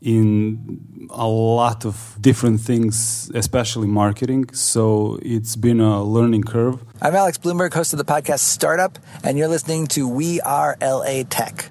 in a lot of different things, especially marketing. So it's been a learning curve. I'm Alex Blumberg, host of the podcast Startup, and you're listening to We Are LA Tech.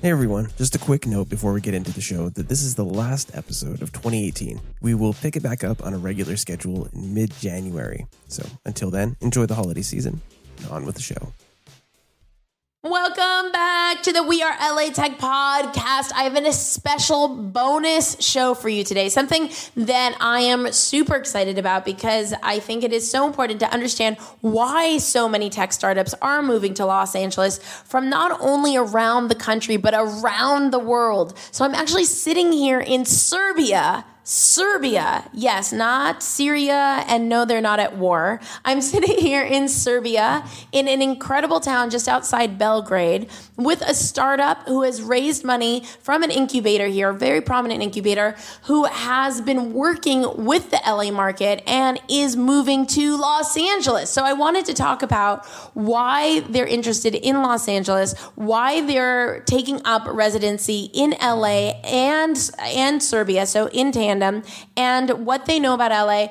Hey everyone, just a quick note before we get into the show that this is the last episode of 2018. We will pick it back up on a regular schedule in mid January. So until then, enjoy the holiday season. And on with the show. Welcome back to the We Are LA Tech podcast. I have a special bonus show for you today, something that I am super excited about because I think it is so important to understand why so many tech startups are moving to Los Angeles from not only around the country, but around the world. So I'm actually sitting here in Serbia Serbia. Yes, not Syria, and no, they're not at war. I'm sitting here in Serbia in an incredible town just outside Belgrade with a startup who has raised money from an incubator here, a very prominent incubator, who has been working with the LA market and is moving to Los Angeles. So I wanted to talk about why they're interested in Los Angeles, why they're taking up residency in LA and and Serbia, so in tandem tandem and what they know about LA.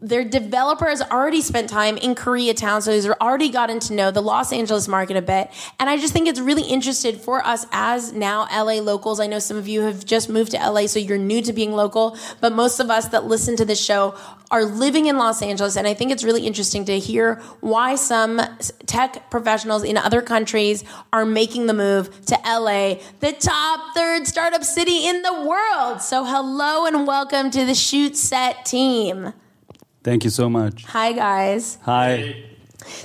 Their developer has already spent time in Koreatown, so he's already gotten to know the Los Angeles market a bit. And I just think it's really interested for us as now LA locals. I know some of you have just moved to LA, so you're new to being local, but most of us that listen to this show are living in Los Angeles. And I think it's really interesting to hear why some tech professionals in other countries are making the move to LA, the top third startup city in the world. So, hello and welcome to the Shoot Set team. Thank you so much. Hi, guys. Hi.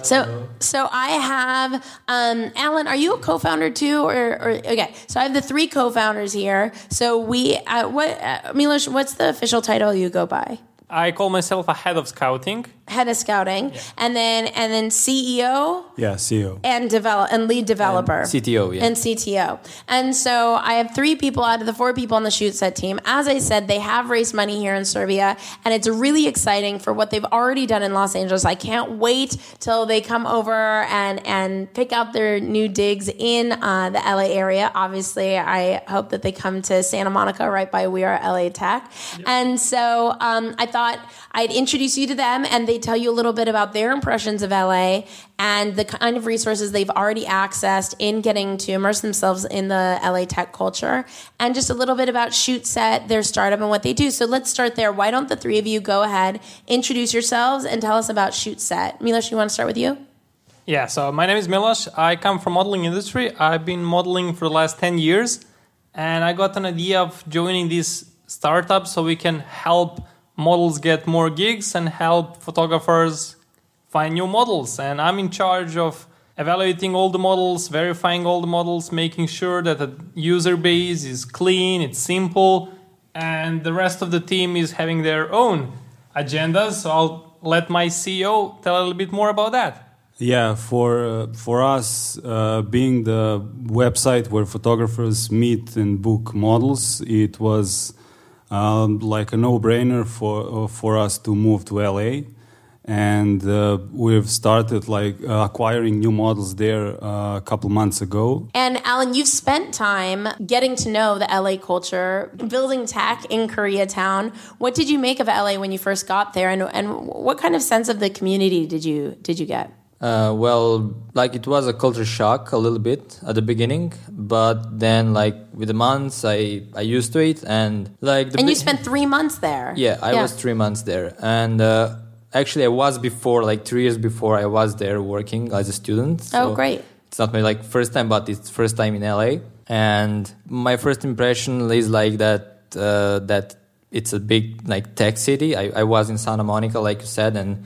So, so I have um, Alen. Are you a co-founder too, or, or okay? So I have the three co-founders here. So we, uh, what, uh, Milos, what's the official title you go by? I call myself a head of scouting. Head of scouting, yeah. and then and then CEO. Yeah, CEO. And develop and lead developer. And CTO, yeah. And CTO. And so I have three people out of the four people on the shoot set team. As I said, they have raised money here in Serbia, and it's really exciting for what they've already done in Los Angeles. I can't wait till they come over and and pick out their new digs in uh, the LA area. Obviously, I hope that they come to Santa Monica, right by We Are LA Tech. Yep. And so um, I thought I'd introduce you to them and they tell you a little bit about their impressions of LA and the kind of resources they've already accessed in getting to immerse themselves in the LA tech culture and just a little bit about Shoot Set, their startup, and what they do. So let's start there. Why don't the three of you go ahead, introduce yourselves, and tell us about Shoot Set? Milos, you want to start with you? Yeah, so my name is Milos. I come from modeling industry. I've been modeling for the last 10 years and I got an idea of joining this startup so we can help models get more gigs and help photographers find new models. And I'm in charge of evaluating all the models, verifying all the models, making sure that the user base is clean, it's simple, and the rest of the team is having their own agendas. So I'll let my CEO tell a little bit more about that. Yeah, for uh, for us, uh, being the website where photographers meet and book models, it was um, like a no-brainer for uh, for us to move to LA, and uh, we've started like uh, acquiring new models there uh, a couple months ago. And Alen, you've spent time getting to know the LA culture, building tech in Koreatown. What did you make of LA when you first got there, and and what kind of sense of the community did you did you get? Uh, well, like it was a culture shock a little bit at the beginning, but then like with the months, I I used to it, and like and you spent three months there. Yeah, I yeah. was three months there, and uh, actually I was before, like three years before, I was there working as a student. Oh, great. It's not my like first time, but it's first time in LA. And my first impression is like that uh, that it's a big like tech city. I, I was in Santa Monica, like you said, and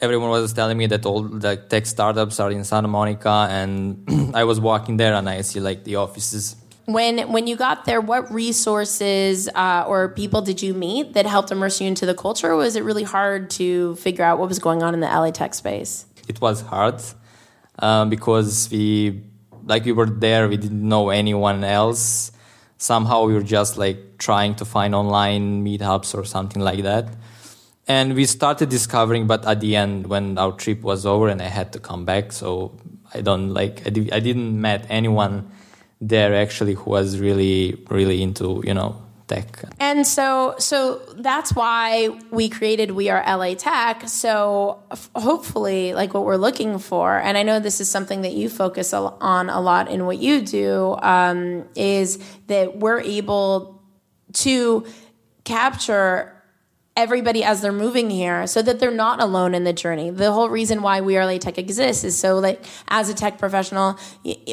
everyone was telling me that all the tech startups are in Santa Monica, and I was walking there and I see like the offices. When when you got there, what resources uh, or people did you meet that helped immerse you into the culture? Or was it really hard to figure out what was going on in the LA tech space? It was hard um, because we like we were there, we didn't know anyone else. Somehow we were just like trying to find online meetups or something like that and we started discovering but at the end when our trip was over and i had to come back so i don't like i, I didn't met anyone there actually who was really really into you know tech. And so so that's why we created we are la tech. So hopefully like what we're looking for and i know this is something that you focus on a lot in what you do um, is that we're able to capture everybody as they're moving here so that they're not alone in the journey. The whole reason why We Are LA Tech exists is so like as a tech professional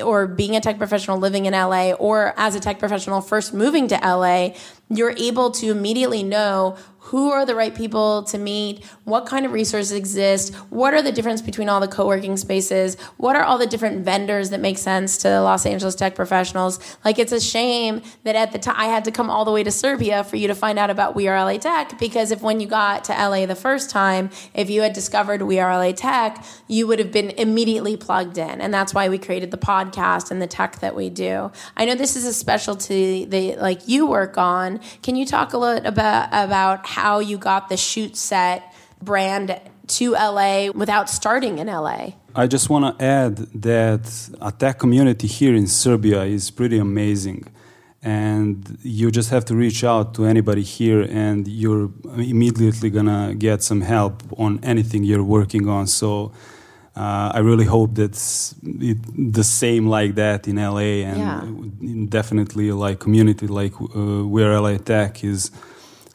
or being a tech professional living in LA or as a tech professional first moving to LA, you're able to immediately know who are the right people to meet, what kind of resources exist, what are the difference between all the co-working spaces, what are all the different vendors that make sense to Los Angeles tech professionals. Like it's a shame that at the time I had to come all the way to Serbia for you to find out about We Are LA Tech because if when you got to LA the first time, if you had discovered We Are LA Tech, you would have been immediately plugged in. And that's why we created the podcast and the tech that we do. I know this is a specialty that like you work on. Can you talk a little about about how you got the shoot set brand to LA without starting in LA. I just want to add that a tech community here in Serbia is pretty amazing. And you just have to reach out to anybody here, and you're immediately gonna get some help on anything you're working on. So uh, I really hope that's it, the same like that in LA, and yeah. definitely like community like uh, where LA Tech is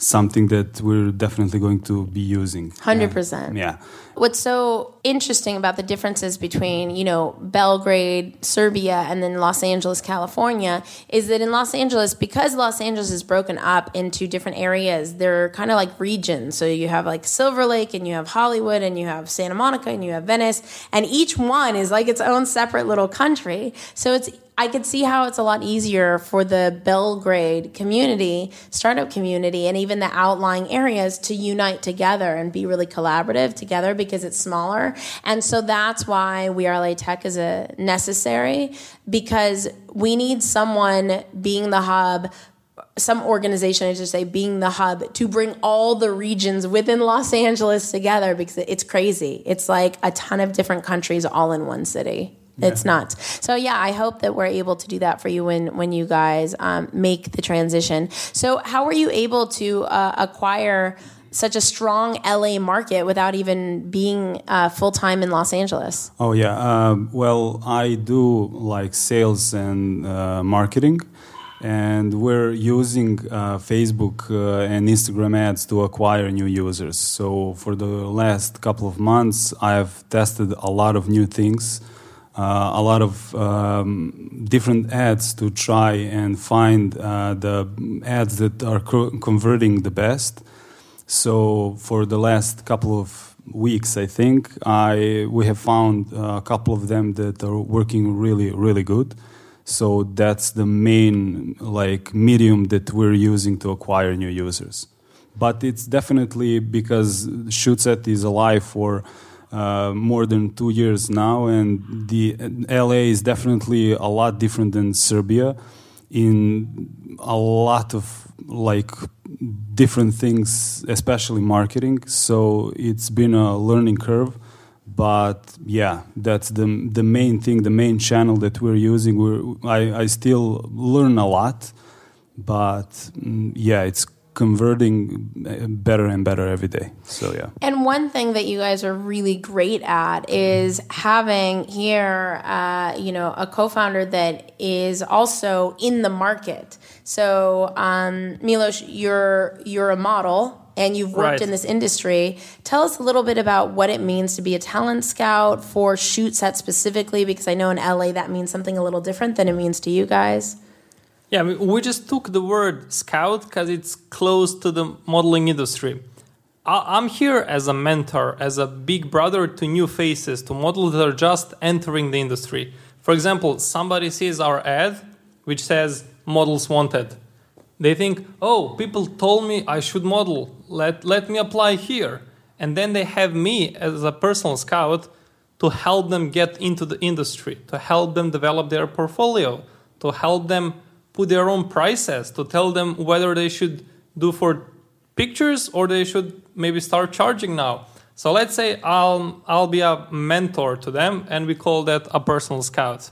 something that we're definitely going to be using. 100%. Yeah. What's so interesting about the differences between, you know, Belgrade, Serbia, and then Los Angeles, California, is that in Los Angeles, because Los Angeles is broken up into different areas, they're kind of like regions. So you have like Silver Lake, and you have Hollywood, and you have Santa Monica, and you have Venice, and each one is like its own separate little country. So it's I could see how it's a lot easier for the Belgrade community, startup community, and even the outlying areas to unite together and be really collaborative together because it's smaller. And so that's why We Are LA Tech is a necessary because we need someone being the hub some organization, I should say, being the hub to bring all the regions within Los Angeles together because it's crazy. It's like a ton of different countries all in one city. Yeah. It's not. So yeah, I hope that we're able to do that for you when when you guys um, make the transition. So how were you able to uh, acquire? such a strong LA market without even being uh, full time in Los Angeles? Oh yeah, uh, well I do like sales and uh, marketing, and we're using uh, Facebook uh, and Instagram ads to acquire new users. So for the last couple of months, I've tested a lot of new things a lot of um, different ads to try and find uh, the ads that are co- converting the best. So for the last couple of weeks, I think I we have found a couple of them that are working really really good. So that's the main like medium that we're using to acquire new users. But it's definitely because ShootSet is alive for uh, more than two years now, and the LA is definitely a lot different than Serbia in a lot of like different things, especially marketing. So it's been a learning curve. But yeah, that's the the main thing, the main channel that we're using. We're, I, I still learn a lot, but mm, yeah, it's converting uh, better and better every day. So yeah. And one thing that you guys are really great at is having here, uh, you know, a co-founder that is also in the market. So um, Milos, you're you're a model and you've worked Right. in this industry. Tell us a little bit about what it means to be a talent scout for shoot set specifically, because I know in LA that means something a little different than it means to you guys. Yeah, we just took the word scout because it's close to the modeling industry. I- I'm here as a mentor, as a big brother to new faces, to models that are just entering the industry. For example, somebody sees our ad which says models wanted. They think, oh, people told me I should model. Let, let me apply here. And then they have me as a personal scout to help them get into the industry, to help them develop their portfolio, to help them put their own prices, to tell them whether they should do for pictures or they should maybe start charging now. So let's say I'll I'll be a mentor to them, and we call that a personal scout.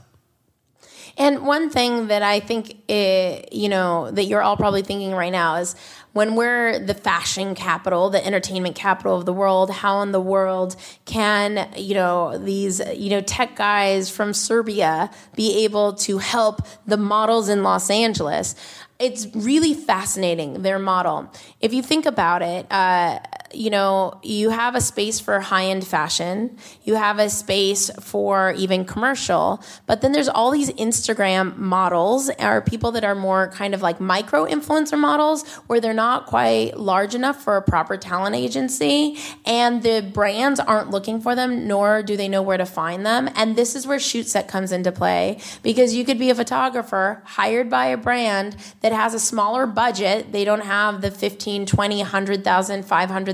And one thing that I think, eh, you know, that you're all probably thinking right now is when we're the fashion capital, the entertainment capital of the world, how in the world can, you know, these, you know, tech guys from Serbia be able to help the models in Los Angeles? It's really fascinating, their model. If you think about it, uh, you know, you have a space for high end fashion, you have a space for even commercial, but then there's all these Instagram models or people that are more kind of like micro influencer models where they're not quite large enough for a proper talent agency and the brands aren't looking for them, nor do they know where to find them. And this is where Shoot Set comes into play because you could be a photographer hired by a brand that has a smaller budget. They don't have the 15, 20, 100,000,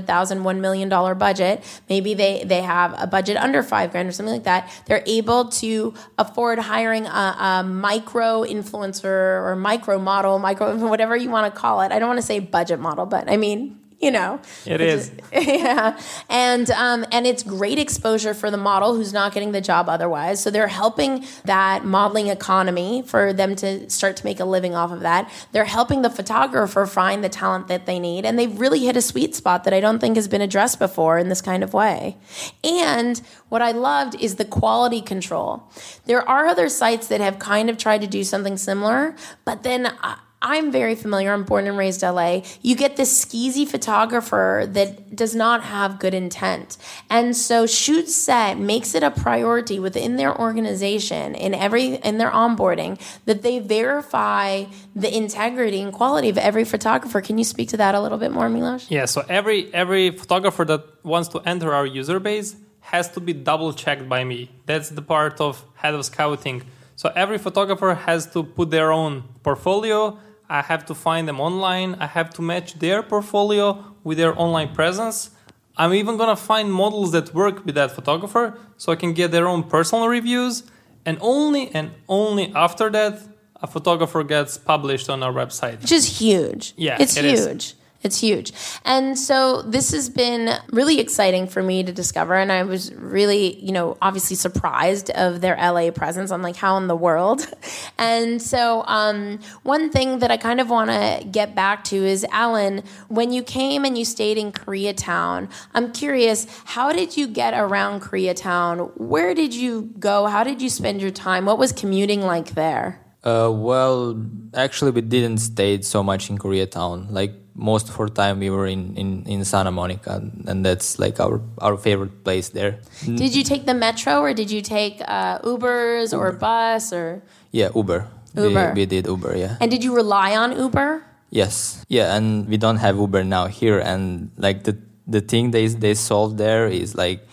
500,000, $1 million budget. Maybe they, they have a budget under five grand or something like that. They're able to afford hiring a, a micro influencer or micro model, micro, whatever you want to call it. I don't want to say budget model, but I mean, you know, it's yeah, and um, and it's great exposure for the model who's not getting the job otherwise. So they're helping that modeling economy for them to start to make a living off of that. They're helping the photographer find the talent that they need, and they've really hit a sweet spot that I don't think has been addressed before in this kind of way. And what I loved is the quality control. There are other sites that have kind of tried to do something similar, but then. I, I'm very familiar. I'm born and raised LA. You get this skeezy photographer that does not have good intent. And so shoot set makes it a priority within their organization in every in their onboarding that they verify the integrity and quality of every photographer. Can you speak to that a little bit more, Milos? Yeah, so every every photographer that wants to enter our user base has to be double checked by me. That's the part of head of scouting. So every photographer has to put their own portfolio. I have to find them online. I have to match their portfolio with their online presence. I'm even gonna find models that work with that photographer so I can get their own personal reviews. And only and only after that, a photographer gets published on our website. which is huge. Yeah, it's it is. It's huge. And so this has been really exciting for me to discover. And I was really, you know, obviously surprised of their LA presence. I'm like, how in the world? And so um, one thing that I kind of want to get back to is Alen, when you came and you stayed in Koreatown, I'm curious, how did you get around Koreatown? Where did you go? How did you spend your time? What was commuting like there? Uh, well, actually, we didn't stay so much in Koreatown. Like most of our time, we were in, in, in Santa Monica, and that's like our our favorite place there. Did you take the metro or did you take uh, Ubers or bus or? Yeah, Uber. Uber. We, we did Uber. Yeah. And did you rely on Uber? Yes. Yeah, and we don't have Uber now here, and like the the thing they they solved there is like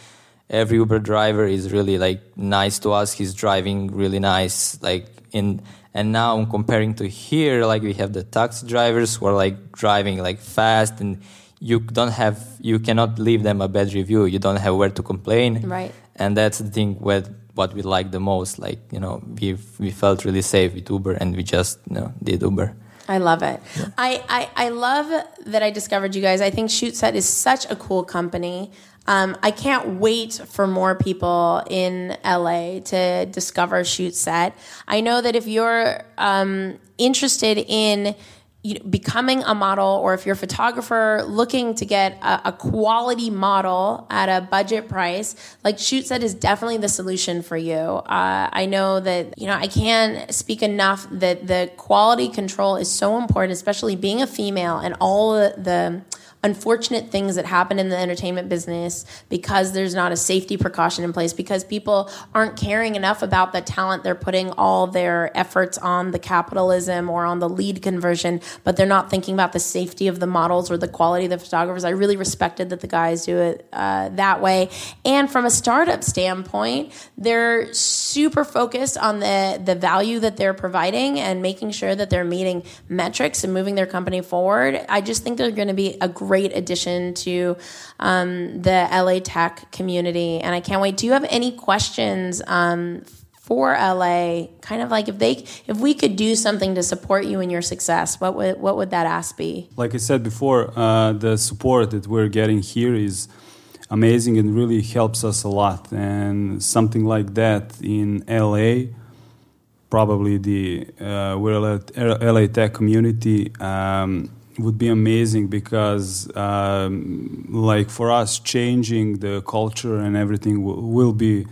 every Uber driver is really like nice to us. He's driving really nice, like in. And now I'm comparing to here, like we have the taxi drivers who are like driving like fast, and you don't have, you cannot leave them a bad review. You don't have where to complain. Right. And that's the thing with what we like the most. Like you know, we we felt really safe with Uber, and we just you know did Uber. I love it. I, I, I love that I discovered you guys. I think ShootSet is such a cool company. Um, I can't wait for more people in LA to discover Shoot Set. I know that if you're um, interested in you know, becoming a model, or if you're a photographer looking to get a, a quality model at a budget price, like Shoot Set is definitely the solution for you. Uh, I know that you know I can't speak enough that the quality control is so important, especially being a female and all the, the unfortunate things that happen in the entertainment business because there's not a safety precaution in place because people aren't caring enough about the talent they're putting all their efforts on the capitalism or on the lead conversion but they're not thinking about the safety of the models or the quality of the photographers. I really respected that the guys do it uh, that way. And from a startup standpoint they're super focused on the the value that they're providing and making sure that they're meeting metrics and moving their company forward. I just think they're going to be a great addition to um, the la tech community and i can't wait do you have any questions um, for LA, kind of like if they if we could do something to support you in your success, what would what would that ask be? Like I said before, uh, the support that we're getting here is amazing and really helps us a lot. And something like that in LA, probably the uh, we're LA, LA Tech community. Um, would be amazing because, um, like for us, changing the culture and everything will, will be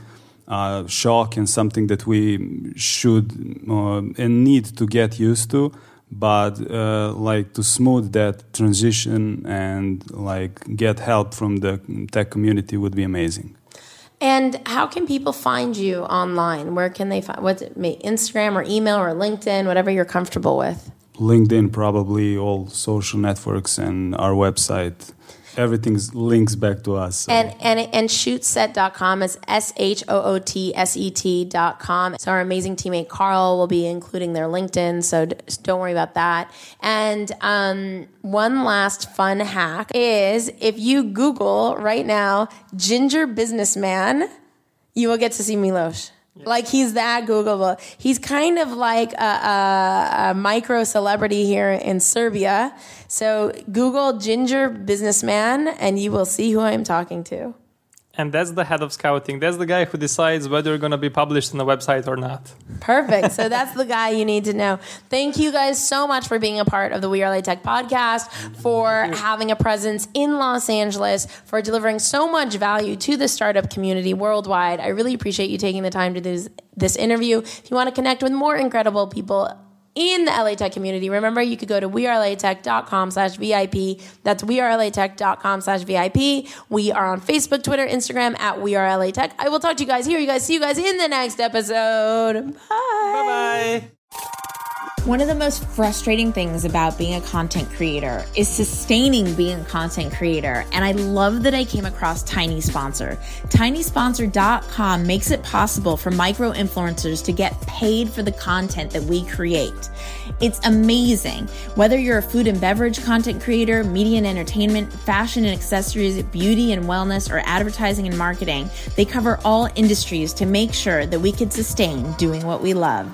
uh, shock and something that we should uh, and need to get used to. But uh, like to smooth that transition and like get help from the tech community would be amazing. And how can people find you online? Where can they find what's it instagram or email or linkedin whatever you're comfortable with linkedin probably all social networks and our website everything links back to us. So. And and and shootset.com is S H O O T S E T.com. So our amazing teammate Karl will be including their LinkedIn, so don't worry about that. And um, one last fun hack is if you Google right now ginger businessman, you will get to see Milos. Like he's that Googleable. He's kind of like a, a, a, micro celebrity here in Serbia. So Google ginger businessman and you will see who I'm talking to. And that's the head of scouting. That's the guy who decides whether you're going to be published on the website or not. Perfect. So that's the guy you need to know. Thank you guys so much for being a part of the We Are LA Tech podcast, for having a presence in Los Angeles, for delivering so much value to the startup community worldwide. I really appreciate you taking the time to do this, this interview. If you want to connect with more incredible people in the LA Tech community. Remember, you could go to wearelatech.com slash VIP. That's wearelatech.com slash VIP. We are on Facebook, Twitter, Instagram at We Are LA Tech. I will talk to you guys here. You guys see you guys in the next episode. Bye. Bye bye. One of the most frustrating things about being a content creator is sustaining being a content creator. And I love that I came across Tiny Sponsor. TinySponsor.com makes it possible for micro influencers to get paid for the content that we create. It's amazing. Whether you're a food and beverage content creator, media and entertainment, fashion and accessories, beauty and wellness, or advertising and marketing, they cover all industries to make sure that we can sustain doing what we love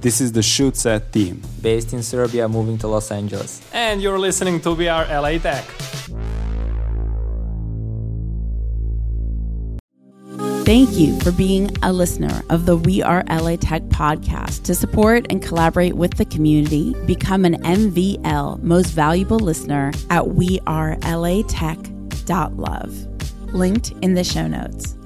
This is the Shootset team. Based in Serbia, moving to Los Angeles. And you're listening to We Are LA Tech. Thank you for being a listener of the We Are LA Tech podcast. To support and collaborate with the community, become an MVL most valuable listener at wearelatech.love. Linked in the show notes.